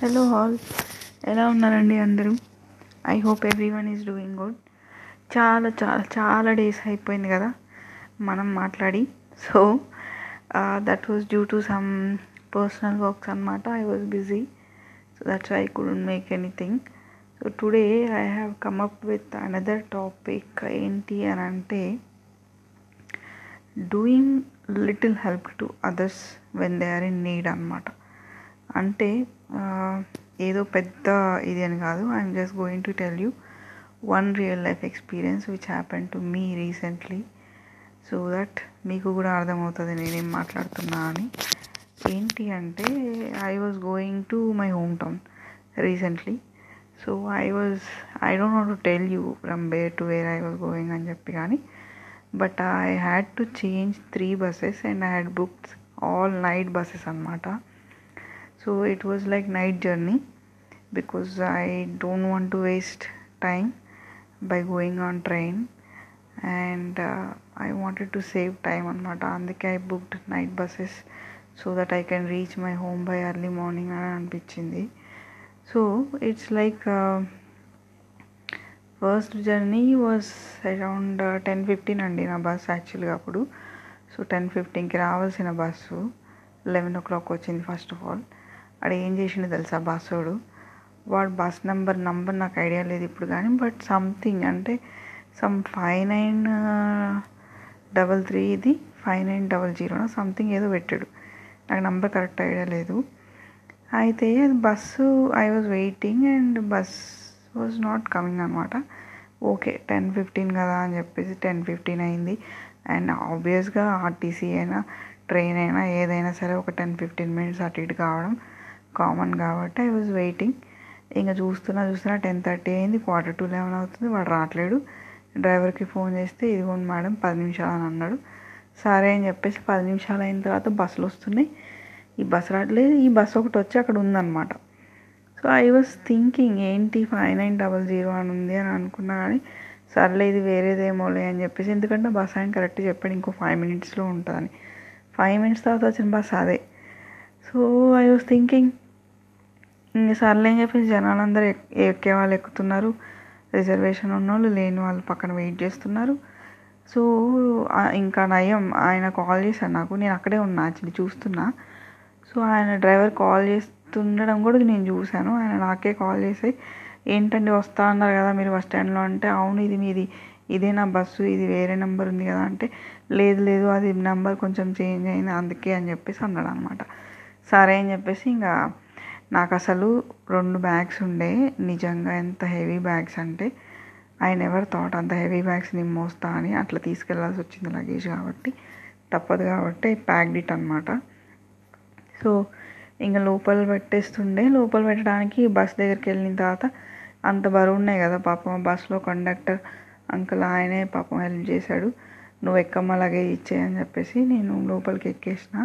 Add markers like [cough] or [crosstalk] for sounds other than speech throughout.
Hello all ఎలా ఉన్నారండి అందరూ? I hope everyone is doing good చాలా చాలా చాలా డేస్ అయిపోయింది కదా మనం మాట్లాడి. So that was due to some personal works అనమాట I was busy so that's I couldn't make anything so today I have come up with another topic ఏంటి అని అంటే doing little help to others when they are in need అనమాట అంటే ఏదో పెద్ద ఇది అని కాదు. I'm just going to tell you one real life experience which happen to me recently so that మీకు కూడా అర్థమవుతుంది నేనేం మాట్లాడుతున్నా అని. ఏంటి అంటే I was going to my home town recently so I was I don't not to tell you from where to where I was going అని చెప్పి కానీ but I had to change three buses and I had booked all night buses అనమాట so it was like night journey because I don't want to waste time by going on train and I wanted to save time అనమాట అందుకే I booked night buses so that I can reach my home by early morning అని అనిపించింది. So it's like first journey was around ten fifteen అండి నా bus యాక్చువల్గా అప్పుడు. So ten ఫిఫ్టీన్కి రావాల్సిన బస్సు లెవెన్ ఓ క్లాక్ వచ్చింది ఫస్ట్ ఆఫ్ ఆల్ అక్కడ ఏం చేసిండు తెలుసా బస్సోడు వాడు బస్ నెంబర్ నంబర్ నాకు ఐడియా లేదు ఇప్పుడు కానీ బట్ సంథింగ్ అంటే some five nine double three ఇది ఫైవ్ నైన్ డబల్ జీరోనా సంథింగ్ ఏదో పెట్టాడు. నాకు నంబర్ కరెక్ట్ ఐడియా లేదు. అయితే అది bus I was waiting and bus was not coming అనమాట ఓకే టెన్ ఫిఫ్టీన్ కదా అని చెప్పేసి టెన్ ఫిఫ్టీన్ అయింది. అండ్ ఆబ్వియస్గా ఆర్టీసీ అయినా ట్రైన్ అయినా ఏదైనా సరే ఒక టెన్ ఫిఫ్టీన్ మినిట్స్ అటు ఇటు కావడం కామన్ కాబట్టి ఐ వాజ్ వెయిటింగ్. ఇంకా చూస్తున్నా చూస్తున్నా టెన్ థర్టీ అయింది క్వార్టర్ టు లెవెన్ అవుతుంది వాడు రావట్లేడు. డ్రైవర్కి ఫోన్ చేస్తే ఇదిగోండి మేడం పది నిమిషాలు అని అన్నాడు. సరే అని చెప్పేసి పది నిమిషాలు అయిన తర్వాత బస్సులు వస్తున్నాయి. ఈ బస్సు రావట్లేదు ఈ బస్సు ఒకటి వచ్చి అక్కడ ఉందన్నమాట. సో ఐ వాజ్ థింకింగ్ ఏంటి ఫైవ్ నైన్ డబల్ జీరో అని ఉంది అని అనుకున్నా కానీ సర్లే ఇది వేరేదేమోలే అని చెప్పేసి ఎందుకంటే బస్ ఆయన కరెక్ట్ చెప్పాడు ఇంకో ఫైవ్ మినిట్స్లో ఉంటుందని. ఫైవ్ మినిట్స్ తర్వాత వచ్చిన బస్ అదే. సో ఐ వాజ్ థింకింగ్ ఇంక సర్లే అని చెప్పేసి జనాలందరూ ఎక్- ఎక్కే వాళ్ళు ఎక్కుతున్నారు. రిజర్వేషన్ ఉన్న వాళ్ళు లేని వాళ్ళు పక్కన వెయిట్ చేస్తున్నారు. సో ఇంకా నయం. ఆయన కాల్ చేశాను నాకు. నేను అక్కడే ఉన్నా యాక్చువల్లీ చూస్తున్నా. సో ఆయన డ్రైవర్ కాల్ చేస్తుండడం కూడా నేను చూశాను. ఆయన నాకే కాల్ చేసి ఏంటండి వస్తా అన్నారు కదా మీరు బస్ స్టాండ్లో? అంటే అవును ఇది మీది. ఇదే నా బస్సు. ఇది వేరే నెంబర్ ఉంది కదా. అంటే లేదు లేదు అది నెంబర్ కొంచెం చేంజ్ అయింది అందుకే అని చెప్పేసి అన్నాడు అనమాట సరే అని చెప్పేసి ఇంకా నాకు అసలు రెండు బ్యాగ్స్ ఉండే. నిజంగా ఎంత హెవీ బ్యాగ్స్ అంటే ఐ నెవర్ థాట్ అంత హెవీ బ్యాగ్స్ నేను మోస్తా అని అట్లా తీసుకెళ్ళాల్సి వచ్చింది లగేజ్ కాబట్టి. తప్పదు కాబట్టి ప్యాక్డ్ ఇట్ అనమాట సో ఇంకా లోపల పెట్టేస్తుండే. లోపల పెట్టడానికి బస్ దగ్గరికి వెళ్ళిన తర్వాత అంత బరువు ఉన్నాయి కదా పాపం. బస్సులో కండక్టర్ అంకుల్ ఆయనే పాపం హెల్ప్ చేశాడు. నువ్వు ఎక్కమ్మ లగేజ్ ఇచ్చేయని చెప్పేసి నేను లోపలికి ఎక్కేసిన.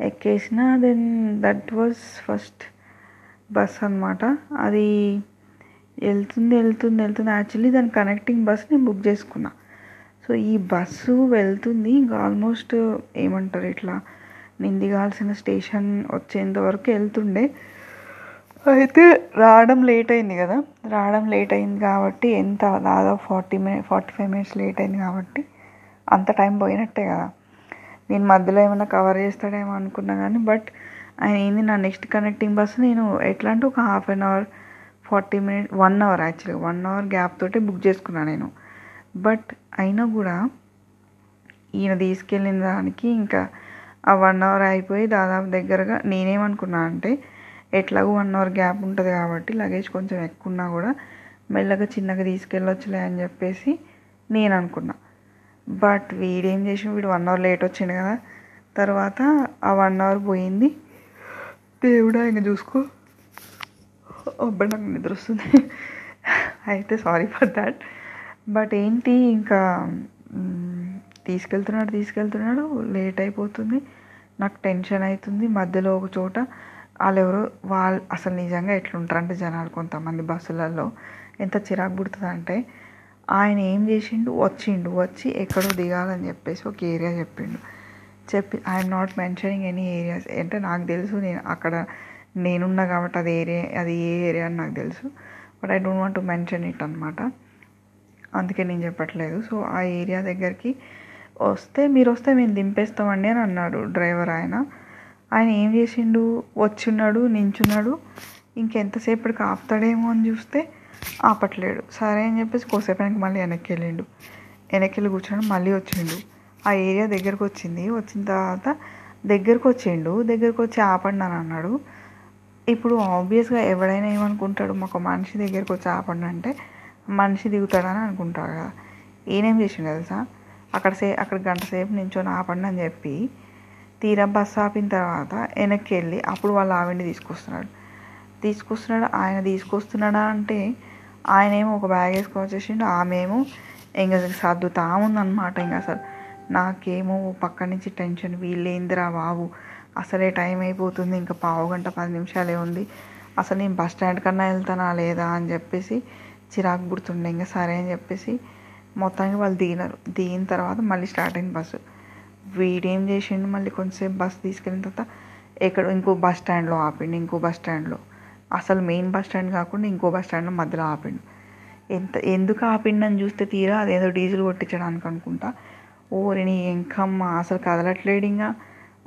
ఎక్కేసిన then that was first bus అనమాట అది వెళ్తుంది వెళ్తుంది వెళ్తుంది. యాక్చువల్లీ దాని కనెక్టింగ్ బస్ నేను బుక్ చేసుకున్నా. సో ఈ బస్సు వెళ్తుంది ఇంకా ఆల్మోస్ట్ ఏమంటారు ఇట్లా నేను దిగాల్సిన స్టేషన్ వచ్చేంత వరకు వెళ్తుండే. అయితే రావడం లేట్ అయింది కదా. రావడం లేట్ అయింది కాబట్టి ఎంత? దాదాపు forty minute forty five minutes late అయింది కాబట్టి అంత టైం పోయినట్టే కదా. నేను మధ్యలో ఏమైనా కవర్ చేస్తాడేమో అనుకున్నా కానీ బట్ ఆయన ఏంది నా నెక్స్ట్ కనెక్టింగ్ బస్ నేను ఎట్లా అంటే ఒక half an hour forty minute one hour యాక్చువల్గా వన్ అవర్ గ్యాప్ తోటే బుక్ చేసుకున్నాను నేను. బట్ అయినా కూడా ఈయన తీసుకెళ్ళిన దానికి ఇంకా ఆ వన్ అవర్ అయిపోయి దాదాపు దగ్గరగా నేనేమనుకున్నా అంటే ఎట్లాగో వన్ అవర్ గ్యాప్ ఉంటుంది కాబట్టి లగేజ్ కొంచెం ఎక్కువ ఉన్నా కూడా మెల్లగా చిన్నగా తీసుకెళ్ళొచ్చులే అని చెప్పేసి నేను అనుకున్నా బట్ వీడేం చేసి వీడు వన్ అవర్ లేట్ వచ్చిండు కదా. తర్వాత ఆ వన్ అవర్ పోయింది. దేవుడా ఇంకా చూసుకో. అబ్బా నాకు నిద్ర వస్తుంది. అయితే సారీ ఫర్ దాట్ బట్ ఏంటి ఇంకా తీసుకెళ్తున్నాడు తీసుకెళ్తున్నాడు. లేట్ అయిపోతుంది. నాకు టెన్షన్ అవుతుంది మధ్యలో ఒక చోట వాళ్ళు ఎవరో వాళ్ళు అసలు నిజంగా ఎట్లుంటారు అంటే జనాలు కొంతమంది బస్సులలో. ఎంత చిరాకు పుడుతుంది అంటే ఆయన ఏం చేసిండు? వచ్చిండు. వచ్చి ఎక్కడో దిగాలని చెప్పేసి ఒక ఏరియా చెప్పిండు. చెప్పి I'm not mentioning any areas అంటే నాకు తెలుసు నేను అక్కడ నేనున్నా కాబట్టి అది ఏరియా అది ఏ ఏరియా అని నాకు తెలుసు. But I don't want to mention it అనమాట అందుకే నేను చెప్పట్లేదు. సో ఆ ఏరియా దగ్గరికి వస్తే మీరు వస్తే మేము దింపేస్తామండి అని అన్నాడు డ్రైవర్ ఆయన. ఆయన ఏం చేసిండు? వచ్చిన్నాడు నించున్నాడు. ఇంకెంతసేపటికి ఆపుతాడేమో అని చూస్తే ఆపట్లేడు. సరే అని చెప్పేసి కోసేపానికి మళ్ళీ వెనక్కి వెళ్ళిండు. వెనక్కి వెళ్ళి కూర్చున్నాడు మళ్ళీ వచ్చిండు. ఆ ఏరియా దగ్గరకు వచ్చింది. వచ్చిన తర్వాత దగ్గరకు వచ్చిండు. దగ్గరకు వచ్చి ఆపండి అని అన్నాడు. ఇప్పుడు ఆబ్వియస్గా ఎవడైనా ఏమనుకుంటాడు? మాకు మనిషి దగ్గరకు వచ్చి ఆపండి అంటే మనిషి దిగుతాడని అనుకుంటాడు కదా. ఈయనేం చేసిండు తెలుసా? అక్కడ సే అక్కడ గంట సేపు నించొని ఆపండి అని చెప్పి తీరా బస్సు ఆపిన తర్వాత వెనక్కి వెళ్ళి అప్పుడు వాళ్ళ ఆవిడ్ని తీసుకొస్తున్నాడు. తీసుకొస్తున్నాడు. ఆయన తీసుకొస్తున్నాడా అంటే ఆయన ఏమో ఒక బ్యాగ్ వేసుకొని వచ్చేసిండు. ఆమె ఏమో ఇంకా సర్దుతా ఉందన్నమాట ఇంకా అసలు నాకేమో పక్క నుంచి టెన్షన్ వీళ్ళేందిరా బాబు? అసలే టైం అయిపోతుంది. ఇంకా పావు గంట పది నిమిషాలే ఉంది. అసలు నేను బస్ స్టాండ్ కన్నా వెళ్తానా లేదా అని చెప్పేసి చిరాకు పుడుతుండే. ఇంకా సరే అని చెప్పేసి మొత్తానికి వాళ్ళు దిగినారు దిగిన తర్వాత మళ్ళీ స్టార్ట్ అయింది బస్సు వీడేం చేసిండు? మళ్ళీ కొంచెంసేపు బస్సు తీసుకెళ్ళిన తర్వాత ఎక్కడ ఇంకో బస్ స్టాండ్లో ఆపిండు. ఇంకో బస్ స్టాండ్లో అసలు మెయిన్ బస్ స్టాండ్ కాకుండా ఇంకో బస్ స్టాండ్ మధ్యలో ఆపిండు. ఎంత ఎందుకు ఆపిండని చూస్తే తీరా అదేదో డీజిల్ కొట్టించడానికి అనుకుంటా. ఓరే నీ ఎంకమ్మ అసలు కదలట్లేడు ఇంకా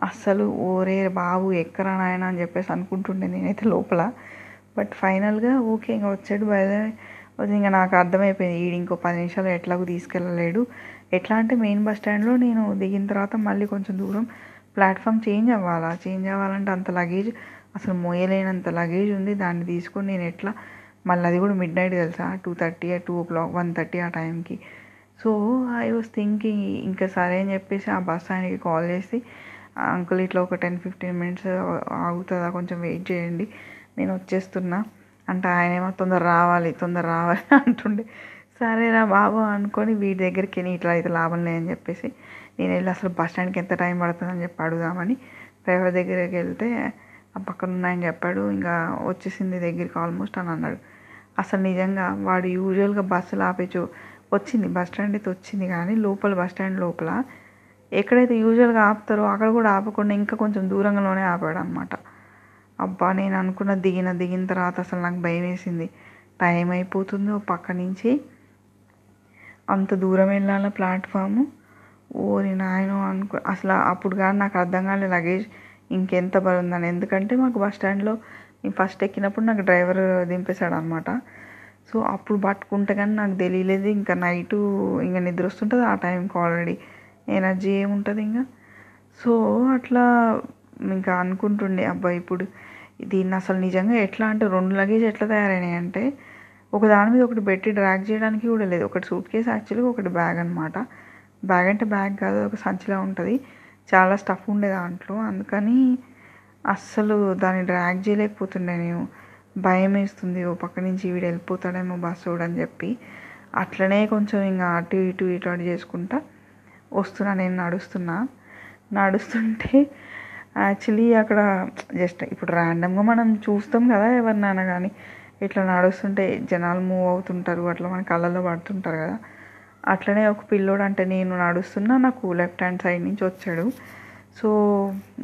అస్సలు ఓరే బాబు ఎక్కరా నాయన అని చెప్పేసి అనుకుంటుండే నేనైతే లోపల. బట్ ఫైనల్గా ఓకే ఇంకా వచ్చాడు బయలుదేరి ఇంకా నాకు అర్థమైపోయింది ఈడు ఇంకో పది నిమిషాలు ఎట్లాగో తీసుకెళ్ళలేడు. ఎట్లా అంటే మెయిన్ బస్ స్టాండ్లో నేను దిగిన తర్వాత మళ్ళీ కొంచెం దూరం ప్లాట్ఫామ్ చేంజ్ అవ్వాలా? చేంజ్ అవ్వాలంటే అంత లగేజ్ అసలు మోయలేనంత లగేజ్ ఉంది. దాన్ని తీసుకొని నేను ఎట్లా మళ్ళీ అది కూడా మిడ్ నైట్ తెలుసా? Two thirty two o'clock one thirty ఆ టైంకి సో ఐ వాస్ థింకింగ్ ఇంకా సరే అని చెప్పేసి ఆ బస్ ఆయనకి కాల్ చేసి అంకుల్ ఇట్లా ఒక టెన్ ఫిఫ్టీన్ మినిట్స్ ఆగుతుందా? కొంచెం వెయిట్ చేయండి. నేను వచ్చేస్తున్నా. అంటే ఆయన ఏమో తొందర రావాలి తొందర రావాలి [laughs] అంటుండే. సరేరా బాబు అనుకొని వీడి దగ్గరికి ఇట్లా అయితే లాభం లేదని చెప్పేసి నేను వెళ్ళి అసలు బస్ స్టాండ్కి ఎంత టైం పడుతుందని చెప్పి అడుగుదామని డ్రైవర్ దగ్గరికి వెళ్తే పక్కన ఉన్నాయని చెప్పాడు. ఇంకా వచ్చేసింది దగ్గరికి ఆల్మోస్ట్ అని అన్నాడు. అసలు నిజంగా వాడు యూజువల్గా బస్సులు ఆపేచు వచ్చింది బస్ స్టాండ్ అయితే వచ్చింది కానీ లోపల బస్ స్టాండ్ లోపల ఎక్కడైతే యూజువల్గా ఆపుతారో అక్కడ కూడా ఆపకుండా ఇంకా కొంచెం దూరంగానే ఆపాడు అనమాట అబ్బా నేను అనుకున్న దిగిన దిగిన తర్వాత అసలు నాకు భయం వేసింది. టైం అయిపోతుంది ఓ పక్క నుంచి. అంత దూరం వెళ్ళాల ప్లాట్ఫాము? ఓరి నాయన అనుకో అసలు అప్పుడు కానీ నాకు అర్థం కాలే లగేజ్ ఇంకెంత బరుందని ఎందుకంటే మాకు బస్ స్టాండ్లో నేను ఫస్ట్ ఎక్కినప్పుడు నాకు డ్రైవర్ దింపేశాడు అనమాట సో అప్పుడు పట్టుకుంటే కానీ నాకు తెలియలేదు. ఇంకా నైటు ఇంకా నిద్ర వస్తుంటుంది ఆ టైంకి ఆల్రెడీ. ఎనర్జీ ఏముంటుంది ఇంకా. సో అట్లా ఇంకా అనుకుంటుండే అబ్బా ఇప్పుడు దీన్ని అసలు నిజంగా ఎట్లా అంటే రెండు లగేజ్ ఎట్లా తయారైనాయి అంటే ఒక దాని మీద ఒకటి పెట్టి డ్రాగ్ చేయడానికి కూడా లేదు. ఒకటి సూట్ కేస్ యాక్చువల్గా ఒకటి బ్యాగ్ అనమాట బ్యాగ్ అంటే బ్యాగ్ కాదు ఒక సంచిలా ఉంటుంది. చాలా స్టఫ్ ఉండే దాంట్లో. అందుకని అస్సలు దాన్ని డ్రాగ్ చేయలేకపోతుండే నేను. భయం వేస్తుంది. ఓ పక్క నుంచి వీడు వెళ్ళిపోతాడేమో బస్సు అని చెప్పి. అట్లనే కొంచెం ఇంకా అటు ఇటు ఇటు అటు చేసుకుంటా వస్తున్నా. నేను నడుస్తున్నా. నడుస్తుంటే యాక్చువల్లీ అక్కడ జస్ట్ ఇప్పుడు ర్యాండమ్గా మనం చూస్తాం కదా ఎవరినైనా కానీ ఇట్లా నడుస్తుంటే జనాలు మూవ్ అవుతుంటారు. అట్లా మన కళ్ళల్లో పడుతుంటారు కదా. అట్లనే ఒక పిల్లోడు అంటే నేను నడుస్తున్నా నాకు లెఫ్ట్ హ్యాండ్ సైడ్ నుంచి వచ్చాడు. సో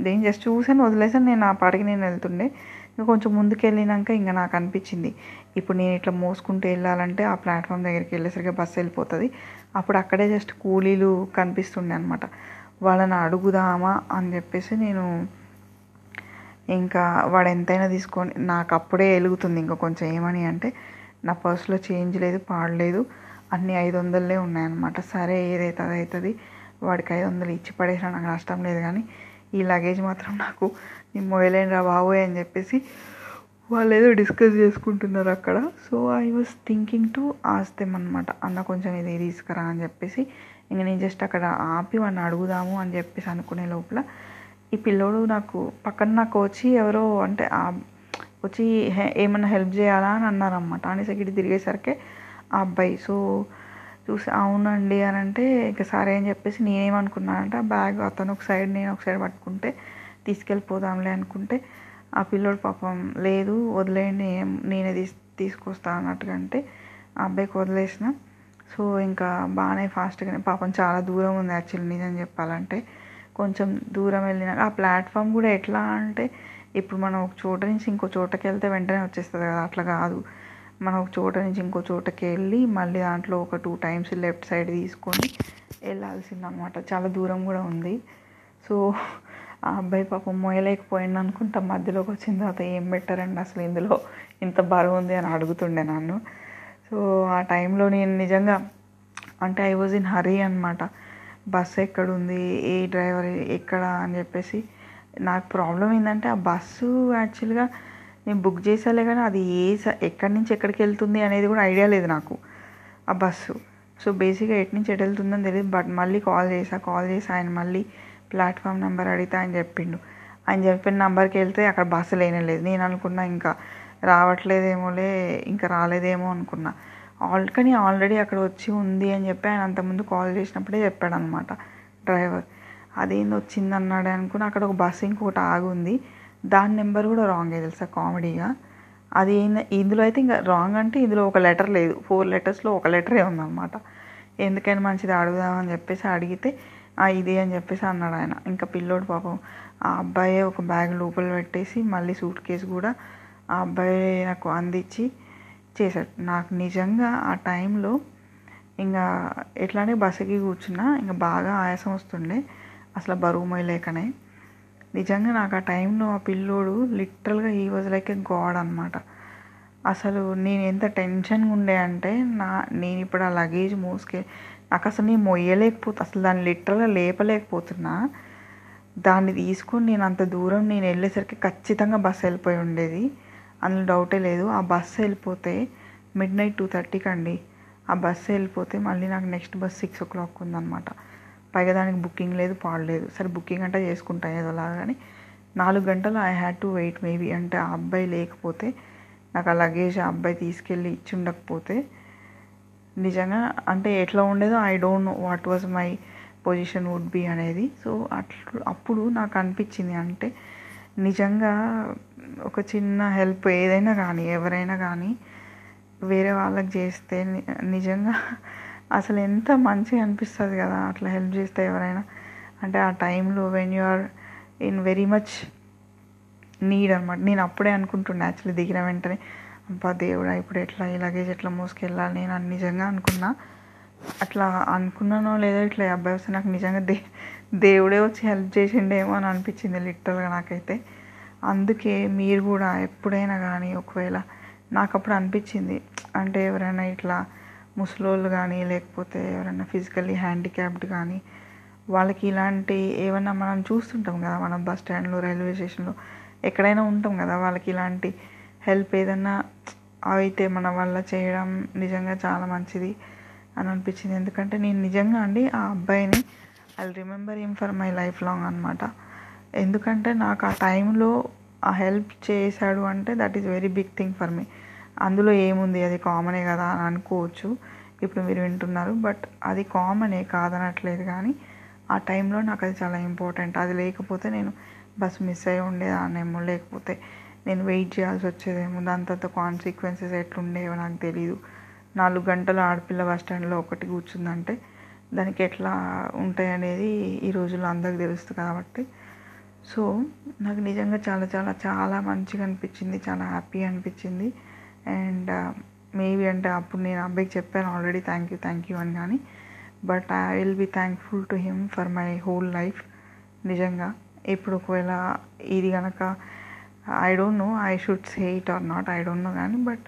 నేను జస్ట్ చూసాను వదిలేసాను నేను ఆ పాటికి నేను వెళ్తుండే. ఇంకా కొంచెం ముందుకు వెళ్ళినాక ఇంకా నాకు అనిపించింది ఇప్పుడు నేను ఇట్లా మోసుకుంటూ వెళ్ళాలంటే ఆ ప్లాట్ఫామ్ దగ్గరికి వెళ్ళేసరికి బస్సు వెళ్ళిపోతుంది. అప్పుడు అక్కడే జస్ట్ కూలీలు కనిపిస్తుండే అనమాట వాళ్ళని అడుగుదామా అని చెప్పేసి నేను ఇంకా వాడు ఎంతైనా తీసుకొని నాకు అప్పుడే వెలుగుతుంది ఇంకా కొంచెం ఏమని అంటే నా పర్సులో చేంజ్ లేదు పాడలేదు అన్నీ ఐదు వందలే ఉన్నాయన్నమాట. సరే ఏదైతే అది అవుతుంది వాడికి ఐదు వందలు ఇచ్చి పడేసినా నాకు నష్టం లేదు కానీ ఈ లగేజ్ మాత్రం నాకు నేను మొయలేను రా బాబోయ్ అని చెప్పేసి వాళ్ళు ఏదో డిస్కస్ చేసుకుంటున్నారు అక్కడ. So I was thinking to ask them అనమాట అన్న కొంచెం ఇది తీసుకురా అని చెప్పేసి ఇంక నేను జస్ట్ అక్కడ ఆపి వాడిని అడుగుదాము అని చెప్పేసి అనుకునే లోపల ఈ పిల్లోడు నాకు పక్కన నాకు వచ్చి ఎవరో అంటే వచ్చి ఏమైనా హెల్ప్ చేయాలా అని అన్నారన్నమాట. అనేసి ఇటు తిరిగేసరికి ఆ అబ్బాయి. సో చూసి అవునండి అని అంటే ఇక సరే అని చెప్పేసి నేనేమనుకున్నానంటే ఆ బ్యాగ్ అతను ఒక సైడ్ నేను ఒక సైడ్ పట్టుకుంటే తీసుకెళ్ళిపోదాంలే అనుకుంటే ఆ పిల్లోడు పాపం లేదు వదిలేయండి నేనే తీసు తీసుకొస్తా అన్నట్టుగా అంటే ఆ అబ్బాయికి వదిలేసిన. సో ఇంకా బాగానే ఫాస్ట్గానే పాపం చాలా దూరం ఉంది యాక్చువల్లీ నిజం చెప్పాలంటే. కొంచెం దూరం వెళ్ళినాక ఆ ప్లాట్ఫామ్ కూడా ఎట్లా అంటే ఇప్పుడు మనం ఒక చోట నుంచి ఇంకో చోటకి వెళ్తే వెంటనే వచ్చేస్తుంది కదా అట్లా కాదు. మనం ఒక చోట నుంచి ఇంకో చోటకి వెళ్ళి మళ్ళీ దాంట్లో ఒక టూ టైమ్స్ లెఫ్ట్ సైడ్ తీసుకొని వెళ్ళాల్సింది అనమాట చాలా దూరం కూడా ఉంది. సో ఆ అబ్బాయి పాపం మోయలేకపోయింది అనుకుంటా మధ్యలోకి వచ్చిన తర్వాత ఏం పెట్టారండి అసలు ఇందులో? ఇంత బరువు ఉంది అని అడుగుతుండే నన్ను. సో ఆ టైంలో నేను నిజంగా అంటే ఐ వాజ్ ఇన్ హరీ అనమాట బస్సు ఎక్కడుంది? ఏ డ్రైవర్ ఎక్కడ అని చెప్పేసి. నాకు ప్రాబ్లం ఏంటంటే ఆ బస్సు యాక్చువల్గా నేను బుక్ చేసాలే కానీ అది ఏ స- ఎక్కడి నుంచి ఎక్కడికి వెళ్తుంది అనేది కూడా ఐడియా లేదు నాకు. ఆ బస్సు. సో బేసిక్గా ఎటు నుంచి ఎటు వెళ్తుందని తెలియదు బట్ మళ్ళీ కాల్ చేసా కాల్ చేసి ఆయన మళ్ళీ ప్లాట్ఫామ్ నెంబర్ అడిగితే ఆయన చెప్పిండు. ఆయన చెప్పిన నెంబర్కి వెళ్తే అక్కడ బస్సు లేనలేదు నేను అనుకున్నా ఇంకా రావట్లేదేమోలే ఇంకా రాలేదేమో అనుకున్నా. ఆల్ కానీ ఆల్రెడీ అక్కడ వచ్చి ఉంది అని చెప్పి ఆయన అంతకుముందు కాల్ చేసినప్పుడే చెప్పాడు అనమాట డ్రైవర్. అదేంది వచ్చింది అన్నాడు అనుకుని అక్కడ ఒక బస్సు ఇంకొకటి ఆగుంది. దాని నెంబర్ కూడా రాంగే తెలుసా కామెడీగా? అది ఏంది ఇందులో అయితే ఇంకా రాంగ్ అంటే ఇందులో ఒక లెటర్ లేదు. ఫోర్ లెటర్స్లో ఒక లెటరే ఉందన్నమాట. ఎందుకైనా మంచిది అడుగుదామని చెప్పేసి అడిగితే ఇది అని చెప్పేసి అన్నాడు ఆయన. ఇంకా పిల్లోడు పాపం ఆ అబ్బాయే ఒక బ్యాగ్ లోపల పెట్టేసి మళ్ళీ సూట్ కేసు కూడా ఆ అబ్బాయి నాకు అందించి చేశాడు. నాకు నిజంగా ఆ టైంలో ఇంకా ఎట్లానే బస్సుకి కూర్చున్నా ఇంకా బాగా ఆయాసం వస్తుండే. అసలు బరువు మొయ్యలేకనే నిజంగా నాకు ఆ టైంలో ఆ పిల్లోడు లిటరల్గా ఈ వాజ్ లైక్ ఏ గాడ్ అనమాట అసలు నేను ఎంత టెన్షన్గా ఉండే అంటే నా నేను ఇప్పుడు ఆ లగేజ్ మోసుకే నాకు అసలు నేను మొయ్యలేకపోతే అసలు దాన్ని లిటరల్గా లేపలేకపోతున్నా. దాన్ని తీసుకొని నేను అంత దూరం నేను వెళ్ళేసరికి ఖచ్చితంగా బస్సు వెళ్ళిపోయి ఉండేది. అందులో డౌటే లేదు. ఆ బస్సు వెళ్ళిపోతే మిడ్ నైట్ టూ థర్టీకి అండి ఆ బస్సు వెళ్ళిపోతే మళ్ళీ నాకు next bus six o'clock ఉందన్నమాట. పైగా దానికి బుకింగ్ లేదు పాడలేదు. సరే బుకింగ్ అంటే చేసుకుంటా ఏదోలా కానీ నాలుగు గంటలు I had to wait maybe అంటే ఆ అబ్బాయి లేకపోతే నాకు ఆ లగేజ్ ఆ అబ్బాయి తీసుకెళ్ళి ఇచ్చి ఉండకపోతే నిజంగా అంటే ఎట్లా ఉండేదో I don't know what was my position would be అనేది. సో అట్లు అప్పుడు నాకు అనిపించింది అంటే నిజంగా ఒక చిన్న హెల్ప్ ఏదైనా కానీ ఎవరైనా కానీ వేరే వాళ్ళకి చేస్తే నిజంగా అసలు ఎంత మంచిగా అనిపిస్తుంది కదా అట్లా హెల్ప్ చేస్తే ఎవరైనా. అంటే ఆ టైంలో when you are in very much need అనమాట నేను అప్పుడే అనుకుంటుండే యాక్చువల్లీ దిగిన వెంటనే అబ్బా దేవుడా ఇప్పుడు ఎట్లా ఈ లగేజ్ ఎట్లా మోసుకెళ్ళాలి? నేను అని నిజంగా అనుకున్నా. అట్లా అనుకున్నానో లేదో ఇట్లా ఈ అబ్బాయి వస్తే నాకు నిజంగా దే దేవుడే వచ్చి హెల్ప్ చేసిండేమో అని అనిపించింది లిటరల్గా నాకైతే. అందుకే మీరు కూడా ఎప్పుడైనా కానీ ఒకవేళ నాకు అప్పుడు అనిపించింది అంటే ఎవరైనా ఇట్లా ముసలోళ్ళు కానీ లేకపోతే ఎవరైనా ఫిజికల్లీ హ్యాండిక్యాప్డ్ కానీ వాళ్ళకి ఇలాంటి ఏమన్నా మనం చూస్తుంటాం కదా మనం బస్ స్టాండ్లో రైల్వే స్టేషన్లో ఎక్కడైనా ఉంటాం కదా వాళ్ళకి ఇలాంటి హెల్ప్ ఏదన్నా అయితే మన వల్ల చేయడం నిజంగా చాలా మంచిది అని అనిపించింది. ఎందుకంటే నేను నిజంగా అండి ఆ అబ్బాయిని I remember him for my life long అనమాట ఎందుకంటే నాకు ఆ టైంలో ఆ హెల్ప్ చేశాడు అంటే that is very big thing for me అందులో ఏముంది? అది కామనే కదా అని అనుకోవచ్చు. ఇప్పుడు మీరు వింటున్నారు. బట్ అది కామనే కాదనట్లేదు కానీ ఆ టైంలో నాకు అది చాలా ఇంపార్టెంట్ అది లేకపోతే నేను బస్సు మిస్ అయి ఉండేదాన్నేమో. లేకపోతే నేను వెయిట్ చేయాల్సి వచ్చేదేమో. దాని తర్వాత కాన్సిక్వెన్సెస్ ఎట్లుండేవో నాకు తెలియదు నాలుగు గంటలు ఆడపిల్ల బస్ స్టాండ్లో ఒకటి కూర్చుందంటే దానికి ఎట్లా ఉంటాయి అనేది ఈ రోజుల్లో అందరికి తెలుస్తుంది కాబట్టి. సో నాకు నిజంగా చాలా చాలా చాలా మంచిగా అనిపించింది. చాలా హ్యాపీ అనిపించింది. అండ్ మేబీ అంటే అప్పుడు నేను అబ్బాయికి చెప్పాను already thank you thank you అని కానీ but I will be thankful to him for my whole life నిజంగా. ఇప్పుడు ఒకవేళ ఇది కనుక I don't know I should say it or not I don't know కానీ but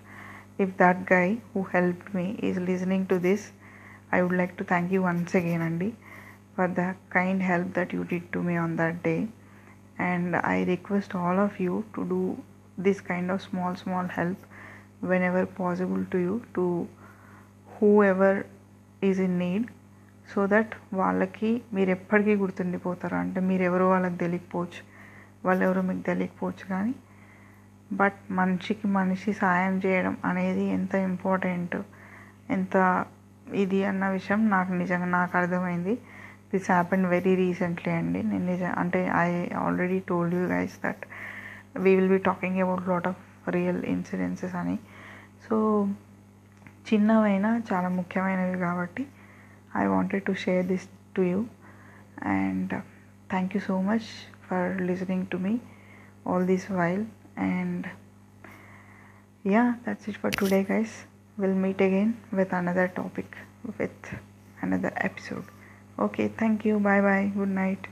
if that guy who help me is listening to this I would like to thank you once again అండి for the kind help that you did to me on that day and I request all of you to do this kind of small small help whenever possible to you to whoever is in need so that వాళ్ళకి మీరు ఎప్పటికీ గుర్తుండిపోతారు. అంటే మీరు ఎవరు వాళ్ళకి తెలియకపోవచ్చు వాళ్ళు ఎవరో మీకు తెలియకపోవచ్చు కానీ బట్ మనిషికి మనిషి సాయం చేయడం అనేది ఎంత ఇంపార్టెంట్ ఎంత ఇది అన్న విషయం నాకు నిజంగా నాకు అర్థమైంది. దిస్ హ్యాపెన్ వెరీ రీసెంట్లీ అండి. నేను నిజం అంటే I already told you guys that we will be talking about lot of real incidences అని సో చిన్నవైనా చాలా ముఖ్యమైనవి కాబట్టి I wanted to share this to you and thank you so much for listening to me all this while and yeah that's it for today guys we'll meet again with another topic with another episode okay thank you bye bye good night